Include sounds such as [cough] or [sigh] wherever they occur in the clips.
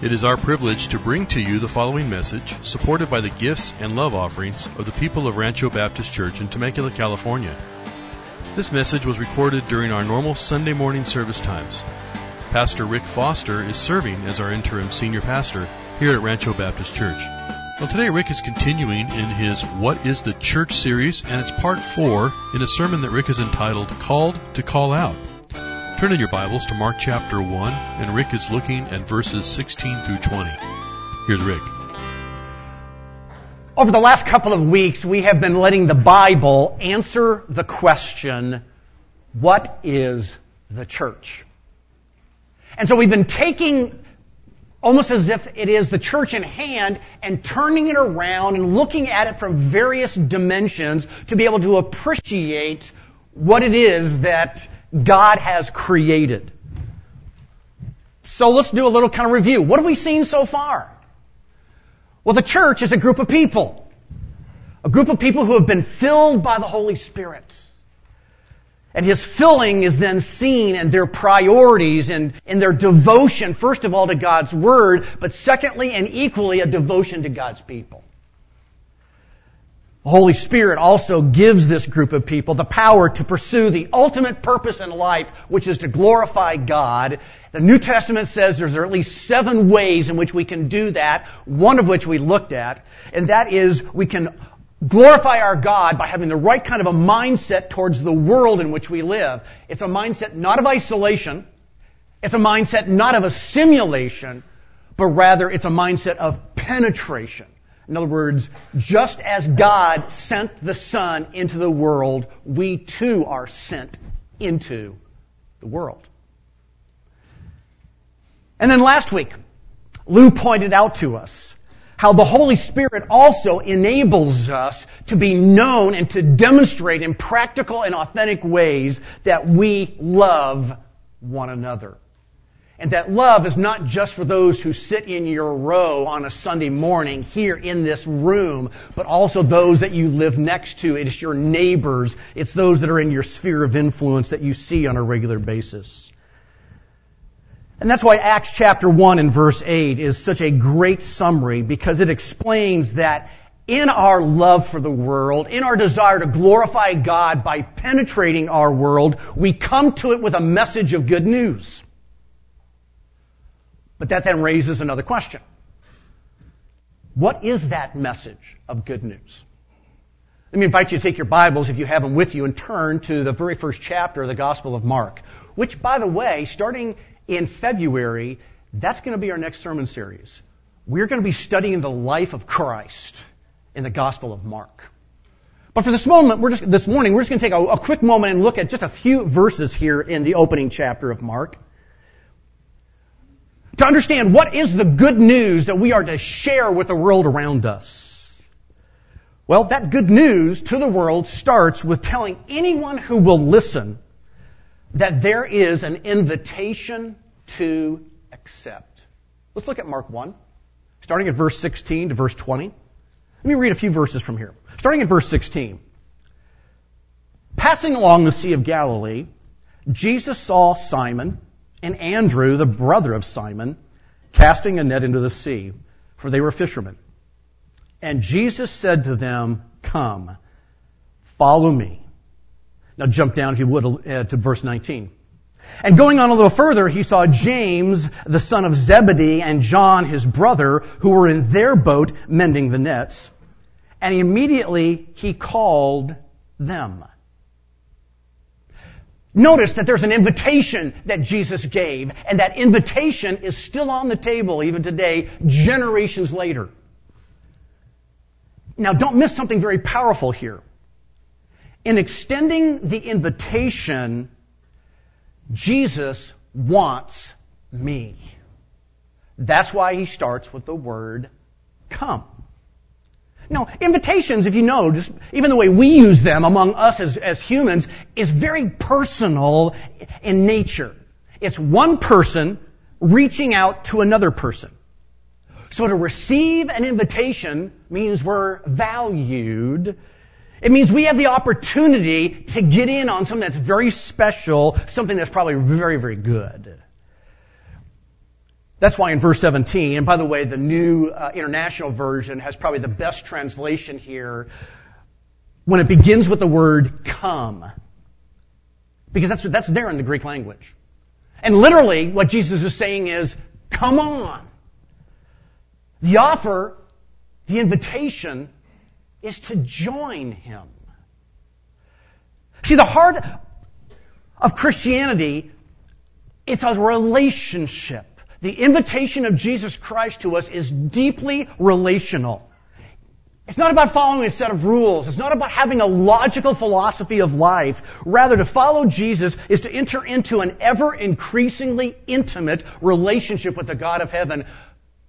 It is our privilege to bring to you the following message, supported by the gifts and love offerings of the people of Rancho Baptist Church in Temecula, California. This message was recorded during our normal Sunday morning service times. Pastor Rick Foster is serving as our interim senior pastor here at Rancho Baptist Church. Well, today Rick is continuing in his What is the Church series, and it's part four in a sermon that Rick has entitled Called to Call Out. Turn in your Bibles to Mark chapter 1, and Rick is looking at verses 16 through 20. Here's Rick. Over the last couple of weeks, we have been letting the Bible answer the question, what is the church? And so we've been taking almost as if it is the church in hand and turning it around and looking at it from various dimensions to be able to appreciate what it is that God has created. So let's do a little kind of review. What have we seen so far? Well, the church is a group of people. A group of people who have been filled by the Holy Spirit. And his filling is then seen in their priorities and in their devotion, first of all, to God's Word, but secondly and equally a devotion to God's people. The Holy Spirit also gives this group of people the power to pursue the ultimate purpose in life, which is to glorify God. The New Testament says there's at least seven ways in which we can do that, one of which we looked at, and that is we can glorify our God by having the right kind of a mindset towards the world in which we live. It's a mindset not of isolation. It's a mindset not of a simulation, but rather it's a mindset of penetration. In other words, just as God sent the Son into the world, we too are sent into the world. And then last week, Lou pointed out to us how the Holy Spirit also enables us to be known and to demonstrate in practical and authentic ways that we love one another. And that love is not just for those who sit in your row on a Sunday morning here in this room, but also those that you live next to. It is your neighbors. It's those that are in your sphere of influence that you see on a regular basis. And that's why Acts chapter 1 and verse 8 is such a great summary because it explains that in our love for the world, in our desire to glorify God by penetrating our world, we come to it with a message of good news. But that then raises another question. What is that message of good news? Let me invite you to take your Bibles, if you have them with you, and turn to the very first chapter of the Gospel of Mark, which, by the way, starting in February, that's going to be our next sermon series. We're going to be studying the life of Christ in the Gospel of Mark. But for this moment, we're just, this morning, we're just going to take a, a quick moment and look at just a few verses here in the opening chapter of Mark to understand what is the good news that we are to share with the world around us. Well, that good news to the world starts with telling anyone who will listen that there is an invitation to accept. Let's look at Mark 1, starting at verse 16 to verse 20. Let me read a few verses from here. Starting at verse 16. Passing along the Sea of Galilee, Jesus saw Simon and Andrew, the brother of Simon, casting a net into the sea, for they were fishermen. And Jesus said to them, Come, follow me. Now jump down, if you would, uh, to verse 19. And going on a little further, he saw James, the son of Zebedee, and John, his brother, who were in their boat mending the nets. And immediately he called them. Notice that there's an invitation that Jesus gave, and that invitation is still on the table even today, generations later. Now don't miss something very powerful here. In extending the invitation, Jesus wants me. That's why he starts with the word come. Now, invitations, if you know, just even the way we use them among us as, as humans, is very personal in nature. It's one person reaching out to another person. So to receive an invitation means we're valued. It means we have the opportunity to get in on something that's very special, something that's probably very, very good. That's why in verse 17, and by the way, the new uh, international version has probably the best translation here when it begins with the word come. Because that's, that's there in the Greek language. And literally, what Jesus is saying is, come on. The offer, the invitation, is to join Him. See, the heart of Christianity, it's a relationship. The invitation of Jesus Christ to us is deeply relational. It's not about following a set of rules. It's not about having a logical philosophy of life. Rather, to follow Jesus is to enter into an ever increasingly intimate relationship with the God of heaven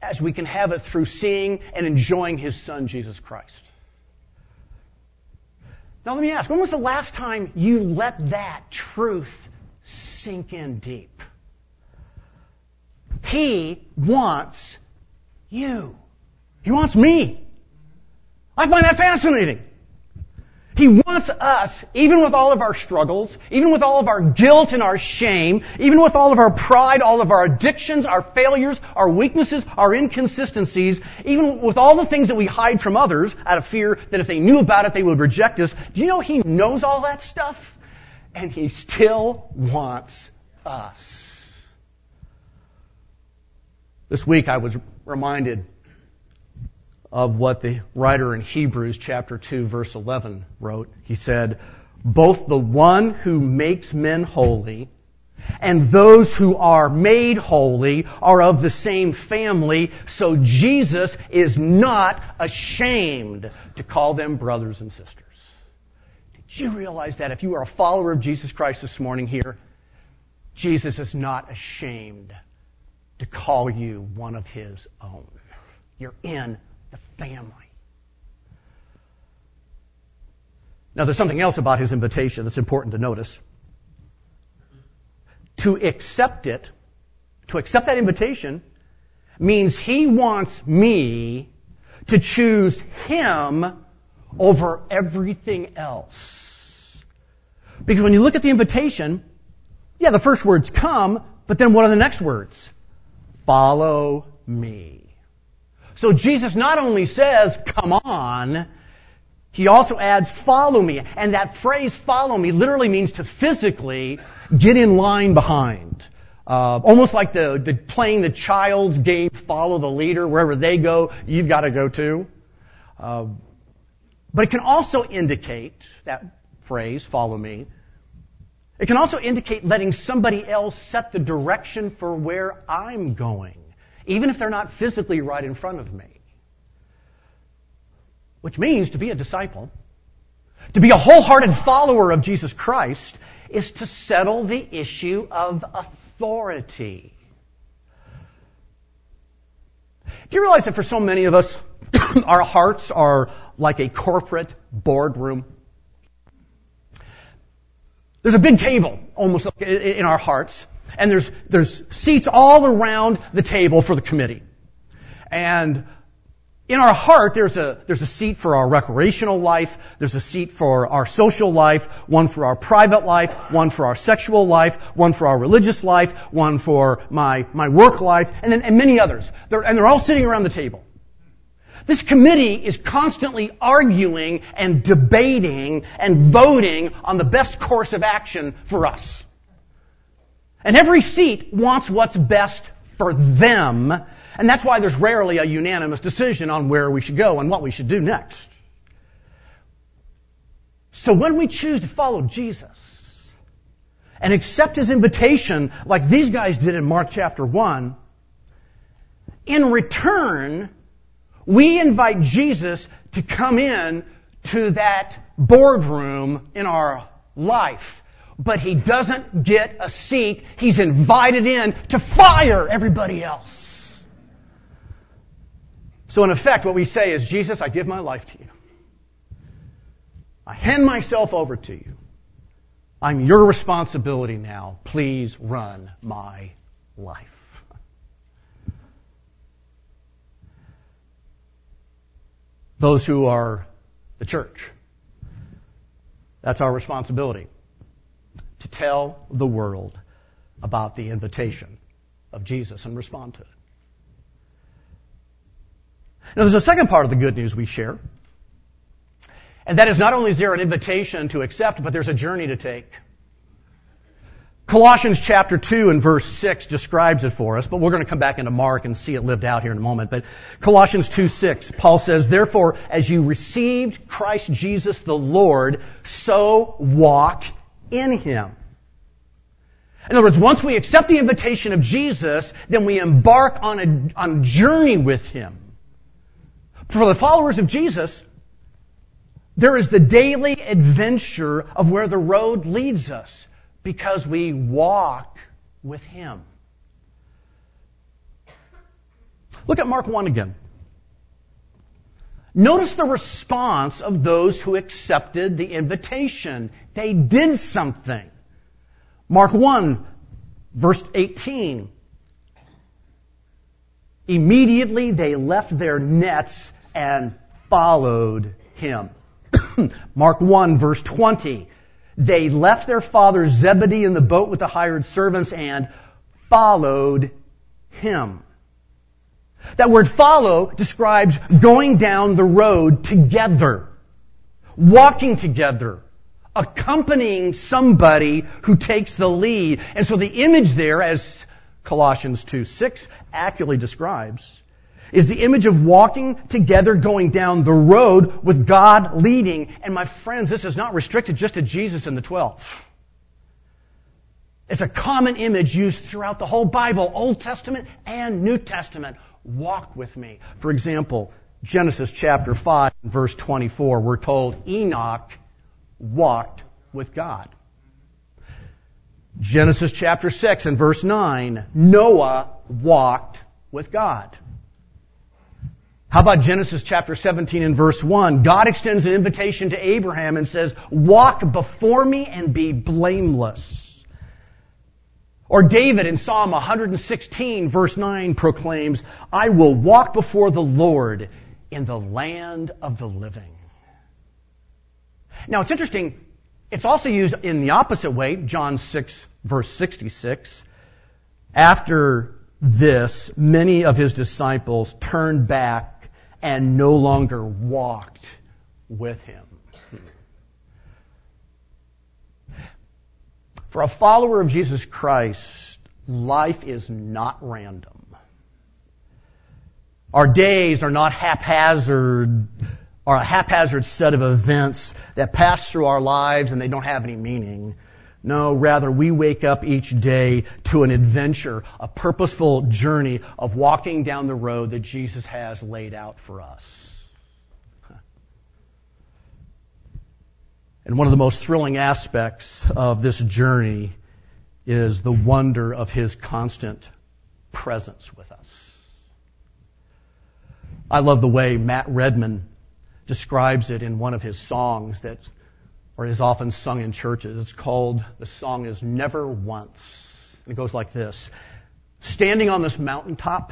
as we can have it through seeing and enjoying His Son, Jesus Christ. Now let me ask, when was the last time you let that truth sink in deep? He wants you. He wants me. I find that fascinating. He wants us, even with all of our struggles, even with all of our guilt and our shame, even with all of our pride, all of our addictions, our failures, our weaknesses, our inconsistencies, even with all the things that we hide from others out of fear that if they knew about it, they would reject us. Do you know He knows all that stuff? And He still wants us. This week I was reminded of what the writer in Hebrews chapter 2 verse 11 wrote. He said, both the one who makes men holy and those who are made holy are of the same family, so Jesus is not ashamed to call them brothers and sisters. Did you realize that if you are a follower of Jesus Christ this morning here, Jesus is not ashamed to call you one of his own. You're in the family. Now, there's something else about his invitation that's important to notice. To accept it, to accept that invitation, means he wants me to choose him over everything else. Because when you look at the invitation, yeah, the first words come, but then what are the next words? Follow me. So Jesus not only says, come on, he also adds, follow me. And that phrase, follow me, literally means to physically get in line behind. Uh, almost like the, the playing the child's game, follow the leader. Wherever they go, you've got to go too. Uh, but it can also indicate, that phrase, follow me, it can also indicate letting somebody else set the direction for where I'm going, even if they're not physically right in front of me. Which means to be a disciple, to be a wholehearted follower of Jesus Christ, is to settle the issue of authority. Do you realize that for so many of us, [coughs] our hearts are like a corporate boardroom? There's a big table almost in our hearts, and there's, there's seats all around the table for the committee. And in our heart, there's a, there's a seat for our recreational life, there's a seat for our social life, one for our private life, one for our sexual life, one for our religious life, one for my, my work life, and then, and many others. They're, and they're all sitting around the table. This committee is constantly arguing and debating and voting on the best course of action for us. And every seat wants what's best for them, and that's why there's rarely a unanimous decision on where we should go and what we should do next. So when we choose to follow Jesus and accept his invitation like these guys did in Mark chapter 1, in return, we invite Jesus to come in to that boardroom in our life. But he doesn't get a seat. He's invited in to fire everybody else. So in effect, what we say is, Jesus, I give my life to you. I hand myself over to you. I'm your responsibility now. Please run my life. those who are the church. That's our responsibility to tell the world about the invitation of Jesus and respond to it. Now there's a second part of the good news we share. And that is not only is there an invitation to accept, but there's a journey to take. Colossians chapter 2 and verse 6 describes it for us, but we're going to come back into Mark and see it lived out here in a moment. But Colossians 2 6, Paul says, Therefore, as you received Christ Jesus the Lord, so walk in Him. In other words, once we accept the invitation of Jesus, then we embark on a, on a journey with Him. For the followers of Jesus, there is the daily adventure of where the road leads us because we walk with Him. Look at Mark 1 again. Notice the response of those who accepted the invitation. They did something. Mark 1, verse 18. Immediately they left their nets and followed him. [clears throat] Mark 1, verse 20. They left their father Zebedee in the boat with the hired servants and followed him. That word follow describes going down the road together, walking together, accompanying somebody who takes the lead. And so the image there, as Colossians 2 6 accurately describes, is the image of walking together going down the road with God leading. And my friends, this is not restricted just to Jesus and the twelve. It's a common image used throughout the whole Bible, Old Testament and New Testament. Walk with me. For example, Genesis chapter 5 verse 24, we're told Enoch walked with God. Genesis chapter 6 and verse 9, Noah walked with God. How about Genesis chapter 17 and verse 1? God extends an invitation to Abraham and says, walk before me and be blameless. Or David in Psalm 116 verse 9 proclaims, I will walk before the Lord in the land of the living. Now it's interesting, it's also used in the opposite way, John 6 verse 66. After this, many of his disciples turned back and no longer walked with him. For a follower of Jesus Christ, life is not random. Our days are not haphazard or a haphazard set of events that pass through our lives and they don't have any meaning. No, rather we wake up each day to an adventure, a purposeful journey of walking down the road that Jesus has laid out for us. And one of the most thrilling aspects of this journey is the wonder of His constant presence with us. I love the way Matt Redman describes it in one of his songs that or is often sung in churches. It's called, the song is Never Once. And it goes like this. Standing on this mountaintop,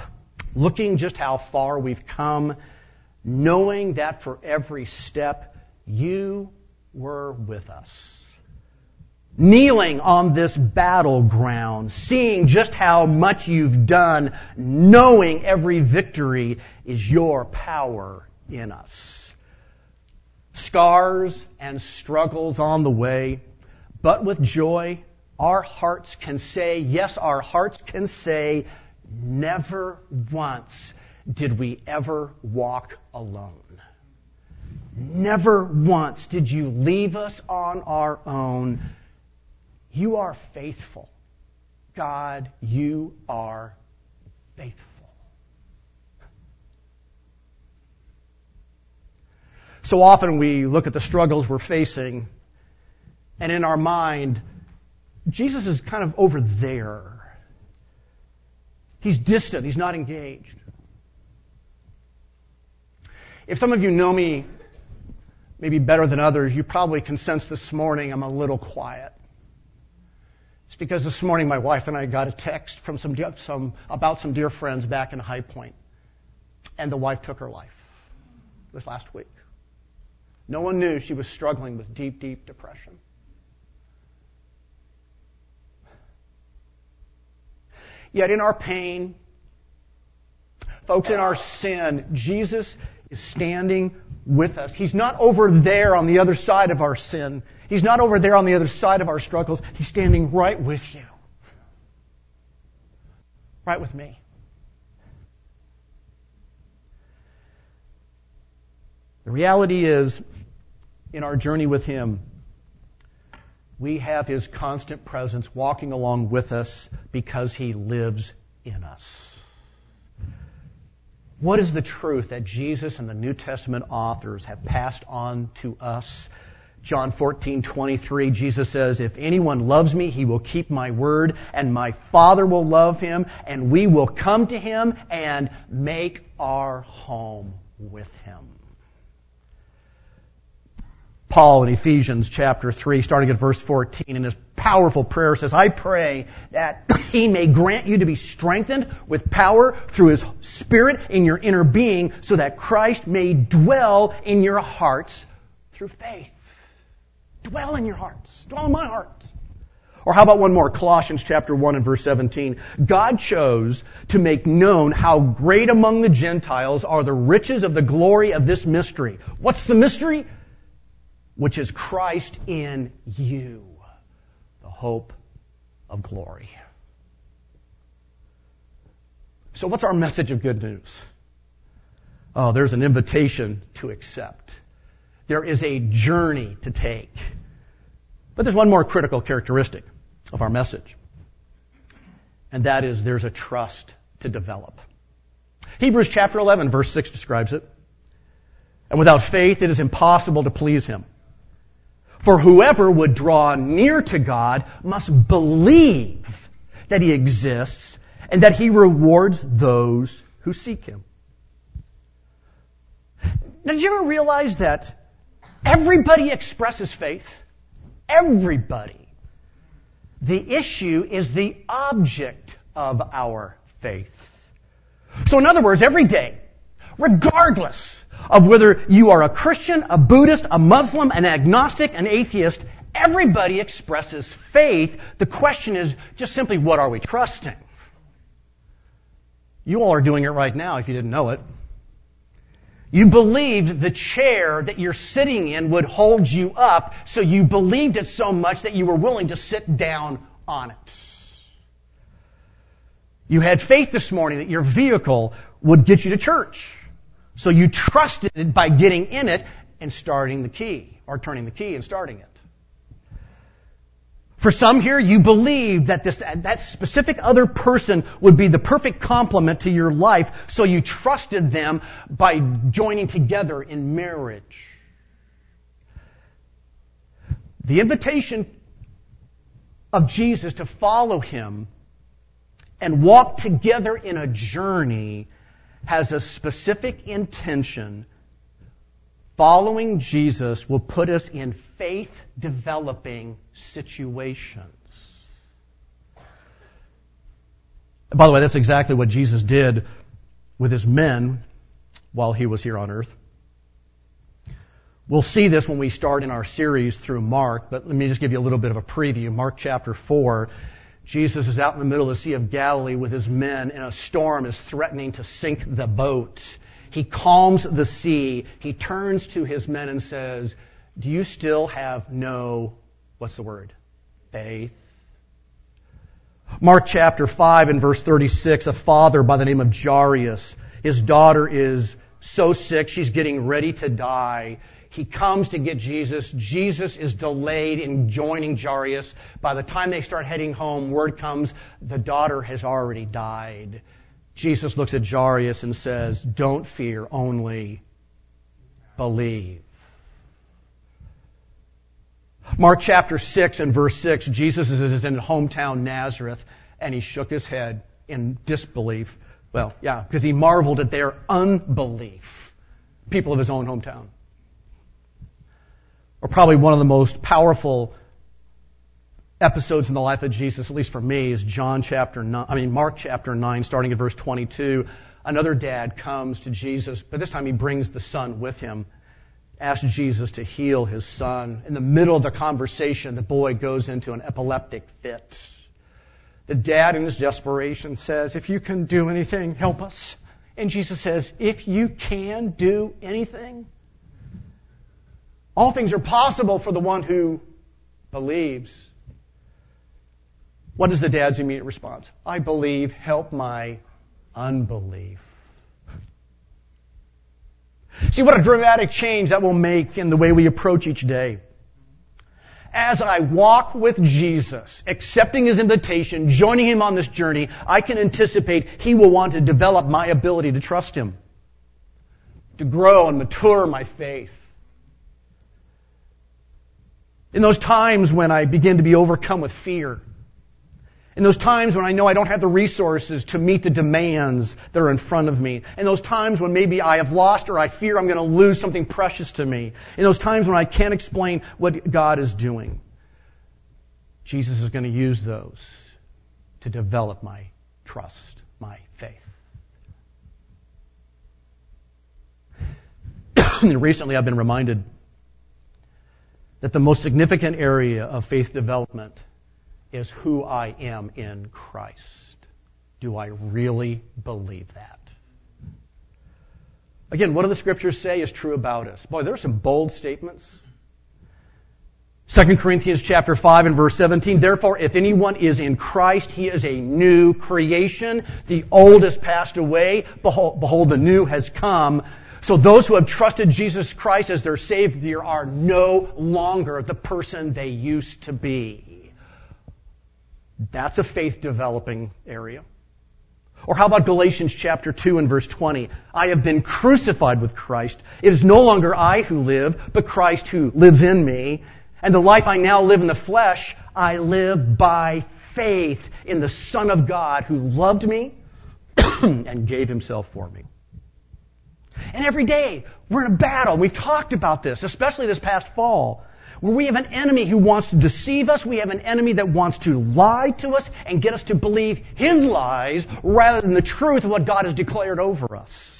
looking just how far we've come, knowing that for every step you were with us. Kneeling on this battleground, seeing just how much you've done, knowing every victory is your power in us scars and struggles on the way, but with joy, our hearts can say, yes, our hearts can say, never once did we ever walk alone. Never once did you leave us on our own. You are faithful. God, you are faithful. So often we look at the struggles we're facing, and in our mind, Jesus is kind of over there. He's distant, he's not engaged. If some of you know me maybe better than others, you probably can sense this morning I'm a little quiet. It's because this morning my wife and I got a text from some, some about some dear friends back in High Point, and the wife took her life. Was last week. No one knew she was struggling with deep, deep depression. Yet in our pain, Folks, in our sin, Jesus is standing with us. He's not over there on the other side of our sin. He's not over there on the other side of our struggles. He's standing right with you. Right with me. The reality is, in our journey with Him, we have His constant presence walking along with us because He lives in us. What is the truth that Jesus and the New Testament authors have passed on to us? John 14, 23, Jesus says, If anyone loves me, he will keep my word, and my Father will love him, and we will come to him and make our home with him. Paul in Ephesians chapter 3, starting at verse 14, in his powerful prayer says, I pray that [clears throat] he may grant you to be strengthened with power through his spirit in your inner being so that Christ may dwell in your hearts through faith. Dwell in your hearts. Dwell in my heart. Or how about one more? Colossians chapter 1 and verse 17. God chose to make known how great among the Gentiles are the riches of the glory of this mystery. What's the mystery? Which is Christ in you, the hope of glory. So, what's our message of good news? Oh, there's an invitation to accept. There is a journey to take. But there's one more critical characteristic of our message. And that is there's a trust to develop. Hebrews chapter 11 verse 6 describes it. And without faith it is impossible to please him. For whoever would draw near to God must believe that He exists and that He rewards those who seek Him. Now, did you ever realize that everybody expresses faith? Everybody. The issue is the object of our faith. So in other words, every day, regardless of whether you are a Christian, a Buddhist, a Muslim, an agnostic, an atheist, everybody expresses faith. The question is just simply what are we trusting? You all are doing it right now if you didn't know it. You believed the chair that you're sitting in would hold you up, so you believed it so much that you were willing to sit down on it. You had faith this morning that your vehicle would get you to church. So you trusted it by getting in it and starting the key, or turning the key and starting it. For some here, you believe that this, that specific other person would be the perfect complement to your life, so you trusted them by joining together in marriage. The invitation of Jesus to follow Him and walk together in a journey has a specific intention, following Jesus will put us in faith developing situations. By the way, that's exactly what Jesus did with his men while he was here on earth. We'll see this when we start in our series through Mark, but let me just give you a little bit of a preview. Mark chapter 4 Jesus is out in the middle of the Sea of Galilee with his men, and a storm is threatening to sink the boat. He calms the sea. He turns to his men and says, Do you still have no, what's the word? Faith. Mark chapter 5 and verse 36, a father by the name of Jairus, his daughter is so sick, she's getting ready to die. He comes to get Jesus. Jesus is delayed in joining Jairus. By the time they start heading home, word comes the daughter has already died. Jesus looks at Jairus and says, Don't fear, only believe. Mark chapter 6 and verse 6, Jesus is in hometown Nazareth, and he shook his head in disbelief. Well, yeah, because he marveled at their unbelief. People of his own hometown or probably one of the most powerful episodes in the life of Jesus, at least for me, is John chapter 9, I mean, Mark chapter 9, starting at verse 22. Another dad comes to Jesus, but this time he brings the son with him, asks Jesus to heal his son. In the middle of the conversation, the boy goes into an epileptic fit. The dad, in his desperation, says, If you can do anything, help us. And Jesus says, if you can do anything, all things are possible for the one who believes. What is the dad's immediate response? I believe, help my unbelief. See what a dramatic change that will make in the way we approach each day. As I walk with Jesus, accepting His invitation, joining Him on this journey, I can anticipate He will want to develop my ability to trust Him, to grow and mature my faith. In those times when I begin to be overcome with fear, in those times when I know I don't have the resources to meet the demands that are in front of me. In those times when maybe I have lost or I fear I'm going to lose something precious to me. In those times when I can't explain what God is doing. Jesus is going to use those to develop my trust, my faith. [coughs] Recently I've been reminded that the most significant area of faith development is who I am in Christ. Do I really believe that? Again, what do the scriptures say is true about us? Boy, there are some bold statements. 2 Corinthians chapter 5 and verse 17, therefore if anyone is in Christ, he is a new creation. The old has passed away. Behold, behold, the new has come. So those who have trusted Jesus Christ as their Savior are no longer the person they used to be. That's a faith developing area. Or how about Galatians chapter 2 and verse 20? I have been crucified with Christ. It is no longer I who live, but Christ who lives in me. And the life I now live in the flesh, I live by faith in the Son of God who loved me [clears throat] and gave himself for me. And every day, we're in a battle. We've talked about this, especially this past fall where we have an enemy who wants to deceive us, we have an enemy that wants to lie to us and get us to believe his lies rather than the truth of what God has declared over us.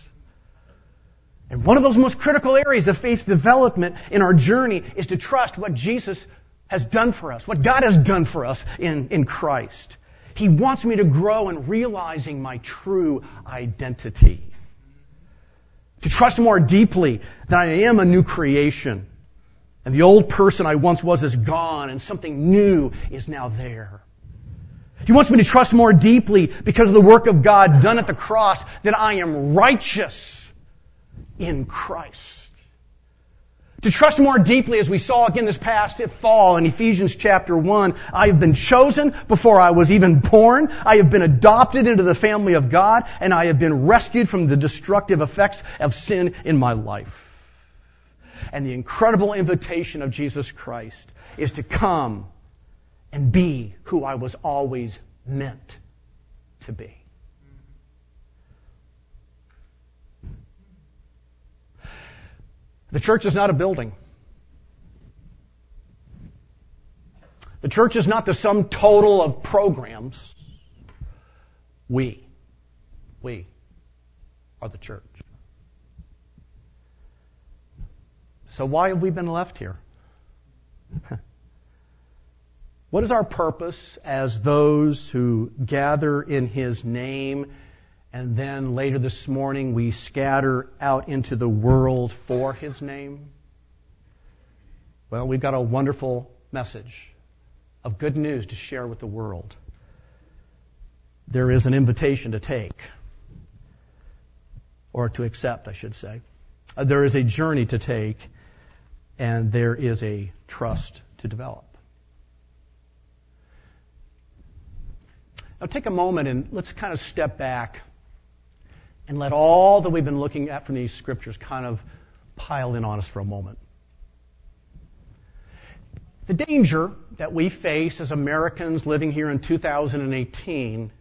And one of those most critical areas of faith development in our journey is to trust what Jesus has done for us, what God has done for us in, in Christ. He wants me to grow in realizing my true identity. To trust more deeply that I am a new creation and the old person I once was is gone and something new is now there. He wants me to trust more deeply because of the work of God done at the cross that I am righteous in Christ. To trust more deeply as we saw again this past fall in Ephesians chapter 1, I have been chosen before I was even born. I have been adopted into the family of God and I have been rescued from the destructive effects of sin in my life. And the incredible invitation of Jesus Christ is to come and be who I was always meant to be. The church is not a building. The church is not the sum total of programs. We, we are the church. So why have we been left here? [laughs] what is our purpose as those who gather in His name and then later this morning we scatter out into the world for His name? Well, we've got a wonderful message of good news to share with the world. There is an invitation to take, or to accept, I should say. Uh, there is a journey to take, and there is a trust to develop. Now take a moment and let's kind of step back and let all that we've been looking at from these scriptures kind of pile in on us for a moment. The danger that we face as Americans living here in 2018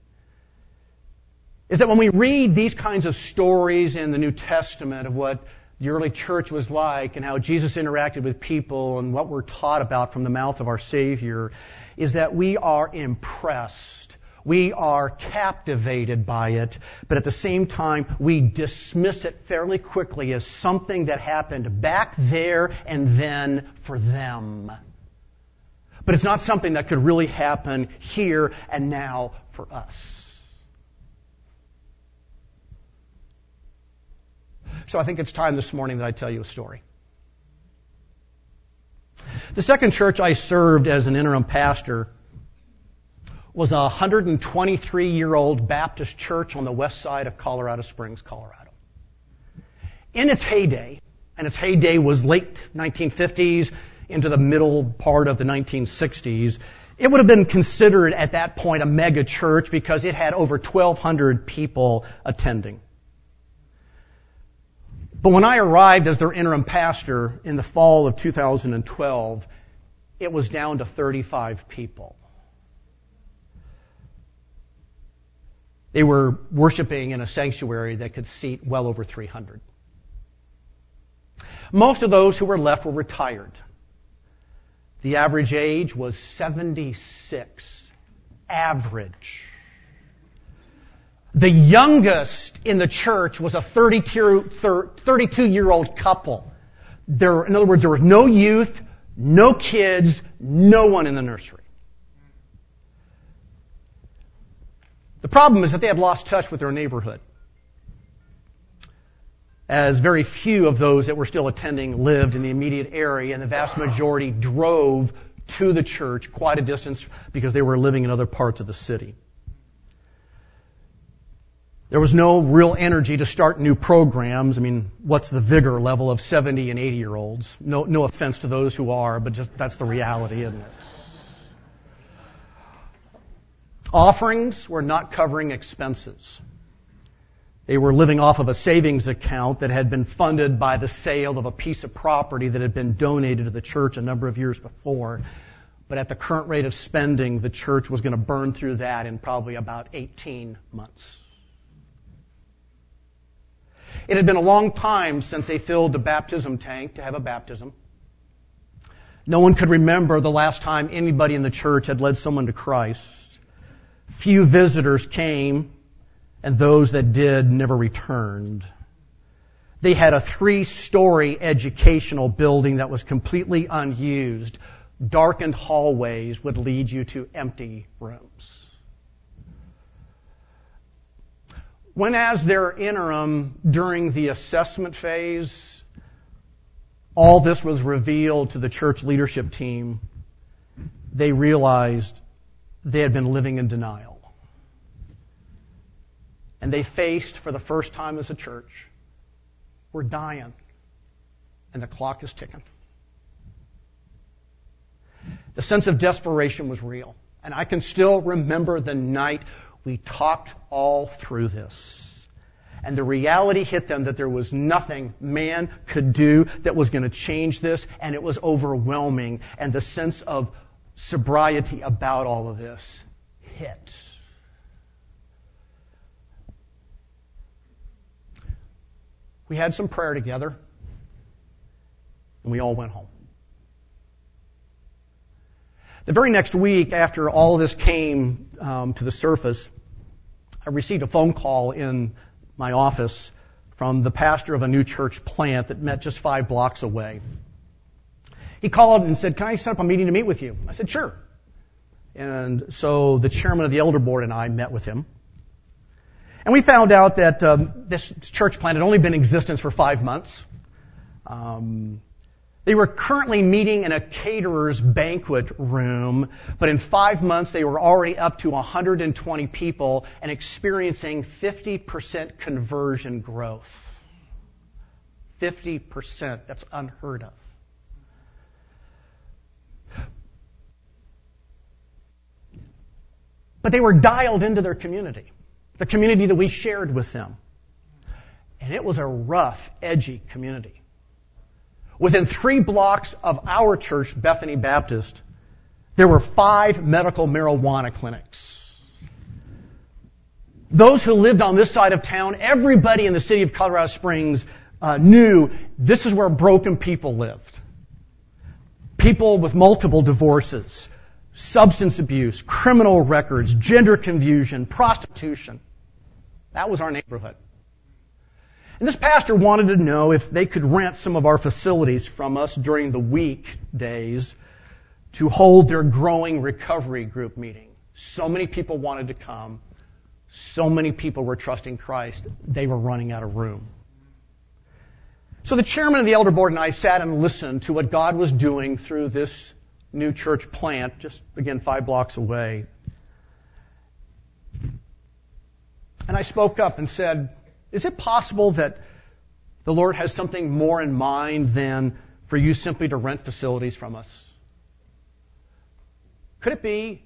is that when we read these kinds of stories in the New Testament of what the early church was like and how Jesus interacted with people and what we're taught about from the mouth of our Savior is that we are impressed. We are captivated by it, but at the same time, we dismiss it fairly quickly as something that happened back there and then for them. But it's not something that could really happen here and now for us. So I think it's time this morning that I tell you a story. The second church I served as an interim pastor was a 123 year old Baptist church on the west side of Colorado Springs, Colorado. In its heyday, and its heyday was late 1950s into the middle part of the 1960s, it would have been considered at that point a mega church because it had over 1,200 people attending. But when I arrived as their interim pastor in the fall of 2012, it was down to 35 people. They were worshiping in a sanctuary that could seat well over 300. Most of those who were left were retired. The average age was 76. Average. The youngest in the church was a 32 year old couple. There, in other words, there was no youth, no kids, no one in the nursery. The problem is that they had lost touch with their neighborhood. As very few of those that were still attending lived in the immediate area, and the vast majority drove to the church quite a distance because they were living in other parts of the city. There was no real energy to start new programs. I mean, what's the vigor level of 70 and 80 year olds? No, no offense to those who are, but just that's the reality, isn't it? Offerings were not covering expenses. They were living off of a savings account that had been funded by the sale of a piece of property that had been donated to the church a number of years before. But at the current rate of spending, the church was going to burn through that in probably about 18 months. It had been a long time since they filled the baptism tank to have a baptism. No one could remember the last time anybody in the church had led someone to Christ. Few visitors came, and those that did never returned. They had a three-story educational building that was completely unused. Darkened hallways would lead you to empty rooms. When as their interim during the assessment phase, all this was revealed to the church leadership team, they realized they had been living in denial. And they faced, for the first time as a church, we're dying, and the clock is ticking. The sense of desperation was real. And I can still remember the night we talked all through this. And the reality hit them that there was nothing man could do that was going to change this, and it was overwhelming. And the sense of sobriety about all of this hit. We had some prayer together, and we all went home. The very next week, after all of this came um, to the surface, I received a phone call in my office from the pastor of a new church plant that met just five blocks away. He called and said, Can I set up a meeting to meet with you? I said, Sure. And so the chairman of the elder board and I met with him. And we found out that um, this church plant had only been in existence for five months. Um, they were currently meeting in a caterer's banquet room, but in five months they were already up to 120 people and experiencing 50% conversion growth. 50%. That's unheard of. But they were dialed into their community, the community that we shared with them. And it was a rough, edgy community. Within three blocks of our church, Bethany Baptist, there were five medical marijuana clinics. Those who lived on this side of town, everybody in the city of Colorado Springs uh, knew this is where broken people lived. People with multiple divorces, substance abuse, criminal records, gender confusion, prostitution. That was our neighborhood. And this pastor wanted to know if they could rent some of our facilities from us during the weekdays to hold their growing recovery group meeting. So many people wanted to come. So many people were trusting Christ. They were running out of room. So the chairman of the elder board and I sat and listened to what God was doing through this new church plant, just again five blocks away. And I spoke up and said, is it possible that the Lord has something more in mind than for you simply to rent facilities from us? Could it be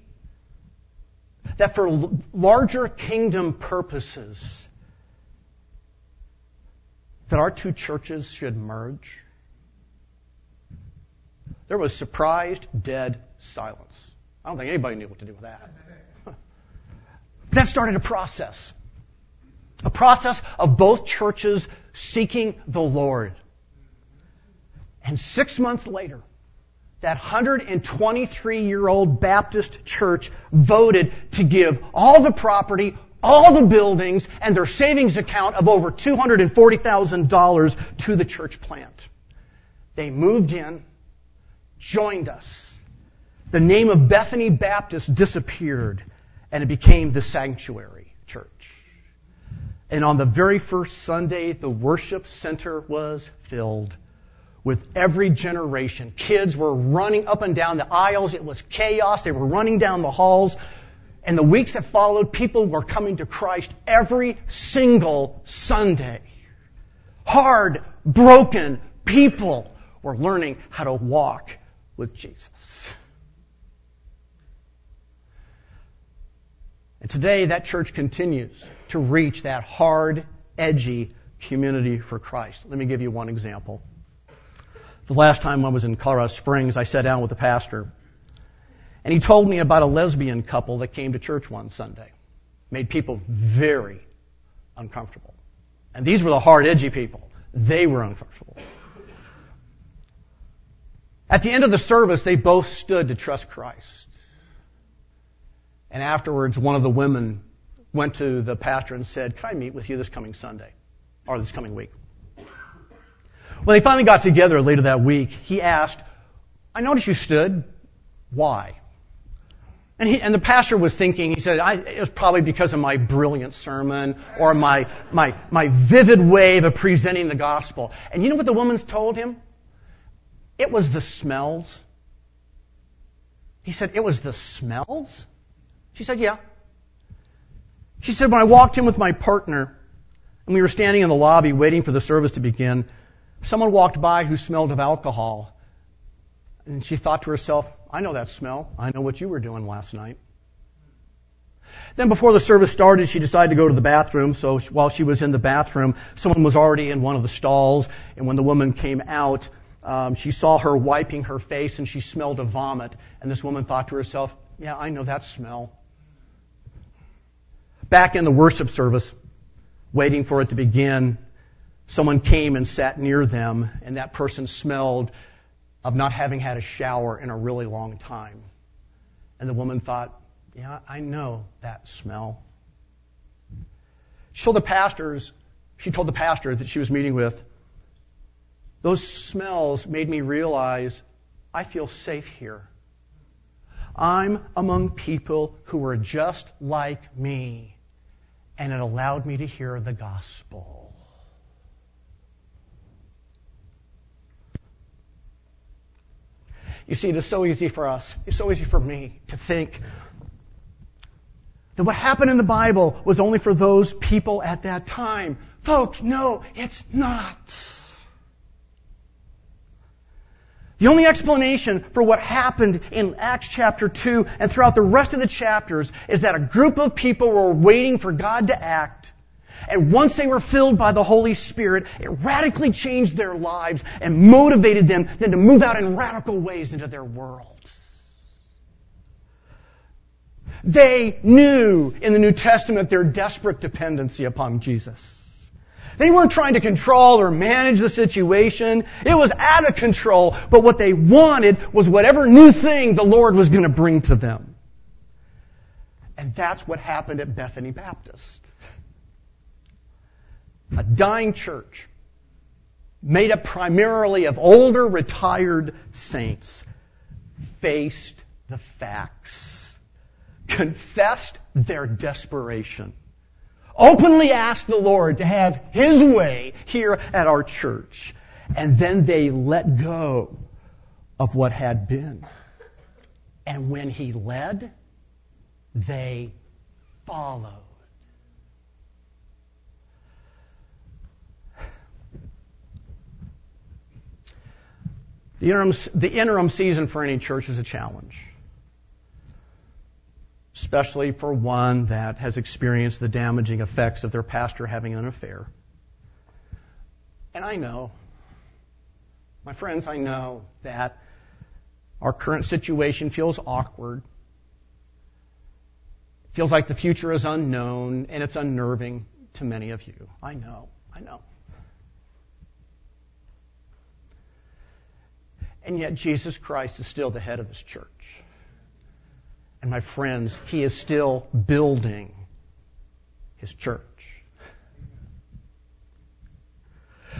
that for larger kingdom purposes, that our two churches should merge? There was surprised, dead silence. I don't think anybody knew what to do with that. [laughs] that started a process. A process of both churches seeking the Lord. And six months later, that 123 year old Baptist church voted to give all the property, all the buildings, and their savings account of over $240,000 to the church plant. They moved in, joined us. The name of Bethany Baptist disappeared, and it became the sanctuary church. And on the very first Sunday, the worship center was filled with every generation. Kids were running up and down the aisles. It was chaos. They were running down the halls. And the weeks that followed, people were coming to Christ every single Sunday. Hard, broken people were learning how to walk with Jesus. And today that church continues to reach that hard, edgy community for Christ. Let me give you one example. The last time I was in Colorado Springs, I sat down with the pastor, and he told me about a lesbian couple that came to church one Sunday. Made people very uncomfortable. And these were the hard, edgy people. They were uncomfortable. At the end of the service, they both stood to trust Christ. And afterwards, one of the women went to the pastor and said, Can I meet with you this coming Sunday? Or this coming week? When they finally got together later that week, he asked, I noticed you stood. Why? And, he, and the pastor was thinking, he said, it was probably because of my brilliant sermon or my, my, my vivid way of presenting the gospel. And you know what the woman told him? It was the smells. He said, it was the smells? She said, yeah. She said, when I walked in with my partner and we were standing in the lobby waiting for the service to begin, someone walked by who smelled of alcohol. And she thought to herself, I know that smell. I know what you were doing last night. Then before the service started, she decided to go to the bathroom. So while she was in the bathroom, someone was already in one of the stalls. And when the woman came out, um, she saw her wiping her face and she smelled a vomit. And this woman thought to herself, yeah, I know that smell back in the worship service, waiting for it to begin, someone came and sat near them, and that person smelled of not having had a shower in a really long time. And the woman thought, yeah, I know that smell. She told the pastors, she told the pastor that she was meeting with, those smells made me realize I feel safe here. I'm among people who are just like me and it allowed me to hear the gospel. You see, it is so easy for us, it's so easy for me to think that what happened in the Bible was only for those people at that time. Folks, no, it's not. The only explanation for what happened in Acts chapter 2 and throughout the rest of the chapters is that a group of people were waiting for God to act. And once they were filled by the Holy Spirit, it radically changed their lives and motivated them then to move out in radical ways into their world. They knew in the New Testament their desperate dependency upon Jesus. They weren't trying to control or manage the situation. It was out of control. But what they wanted was whatever new thing the Lord was going to bring to them. And that's what happened at Bethany Baptist. A dying church made up primarily of older retired saints faced the facts, confessed their desperation, openly asked the Lord to have His way here at our church. And then they let go of what had been. And when he led, they followed. The interim, the interim season for any church is a challenge, especially for one that has experienced the damaging effects of their pastor having an affair. And I know, my friends, I know that our current situation feels awkward, It feels like the future is unknown, and it's unnerving to many of you. I know, I know. And yet Jesus Christ is still the head of his church. My friends, he is still building his church.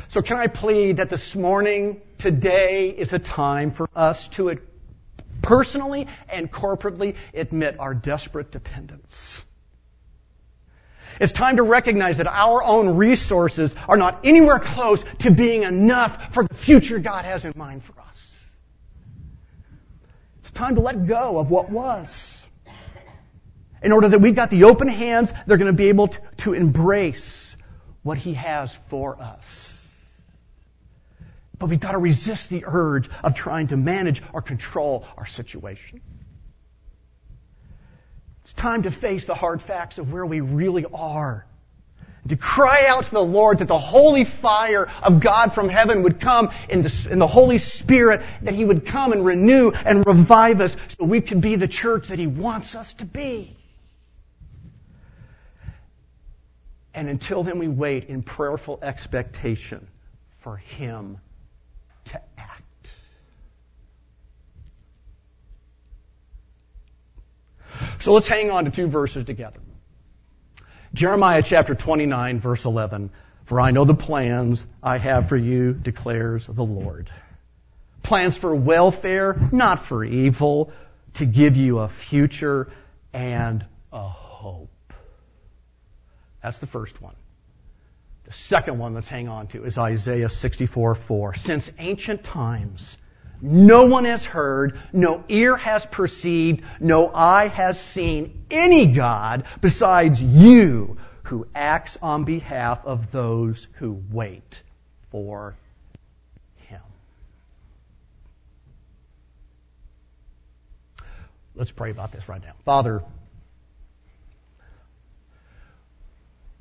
So can I plead that this morning, today is a time for us to personally and corporately admit our desperate dependence. It's time to recognize that our own resources are not anywhere close to being enough for the future God has in mind for us. It's time to let go of what was. In order that we've got the open hands, they're going to be able to, to embrace what He has for us. But we've got to resist the urge of trying to manage or control our situation. It's time to face the hard facts of where we really are to cry out to the Lord that the holy fire of God from heaven would come in the, in the Holy Spirit, that He would come and renew and revive us so we could be the church that He wants us to be. And until then, we wait in prayerful expectation for Him to act. So let's hang on to two verses together. Jeremiah chapter 29 verse 11. For I know the plans I have for you, declares the Lord. Plans for welfare, not for evil, to give you a future and a hope. That's the first one. The second one let's hang on to is Isaiah 64 4. Since ancient times, no one has heard, no ear has perceived, no eye has seen any God besides you who acts on behalf of those who wait for Him. Let's pray about this right now. Father,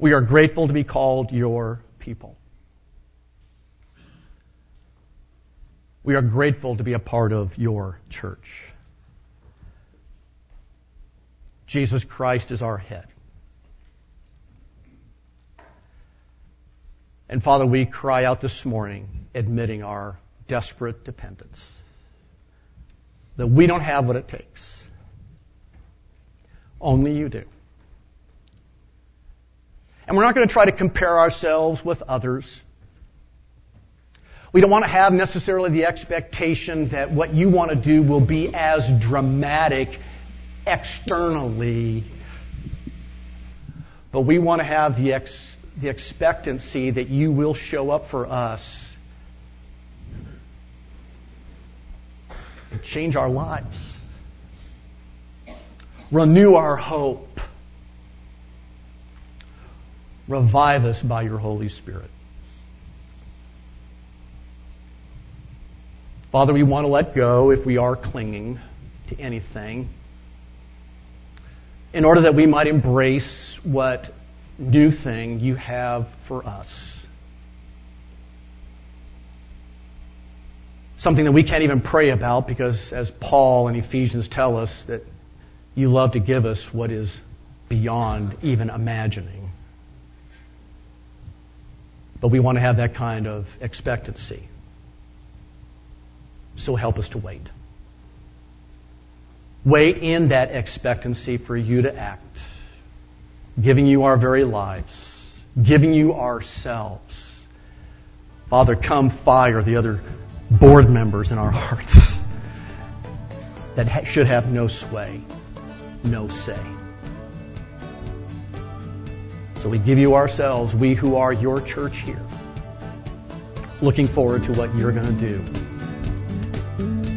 we are grateful to be called your people. We are grateful to be a part of your church. Jesus Christ is our head. And Father, we cry out this morning, admitting our desperate dependence. That we don't have what it takes. Only you do. And we're not going to try to compare ourselves with others. We don't want to have necessarily the expectation that what you want to do will be as dramatic externally. But we want to have the, ex- the expectancy that you will show up for us and change our lives, renew our hope, revive us by your Holy Spirit. Father, we want to let go if we are clinging to anything in order that we might embrace what new thing you have for us. Something that we can't even pray about because, as Paul and Ephesians tell us, that you love to give us what is beyond even imagining. But we want to have that kind of expectancy. So help us to wait. Wait in that expectancy for you to act, giving you our very lives, giving you ourselves. Father, come fire the other board members in our [laughs] hearts that should have no sway, no say. So we give you ourselves, we who are your church here. looking forward to what you're going to do.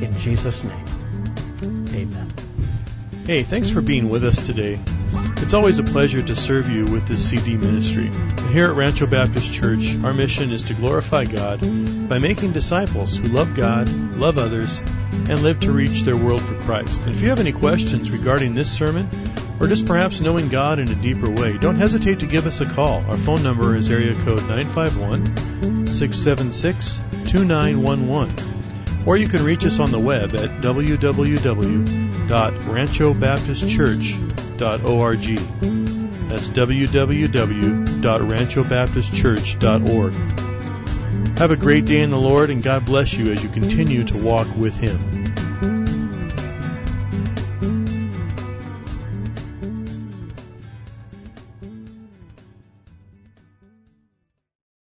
In Jesus' name, amen. Hey, thanks for being with us today. It's always a pleasure to serve you with this CD ministry. Here at Rancho Baptist Church, our mission is to glorify God by making disciples who love God, love others, and live to reach their world for Christ. And if you have any questions regarding this sermon, or just perhaps knowing God in a deeper way, don't hesitate to give us a call. Our phone number is area code 951 676 2911. Or you can reach us on the web at www.ranchobaptistchurch.org. That's www.ranchobaptistchurch.org. Have a great day in the Lord, and God bless you as you continue to walk with Him.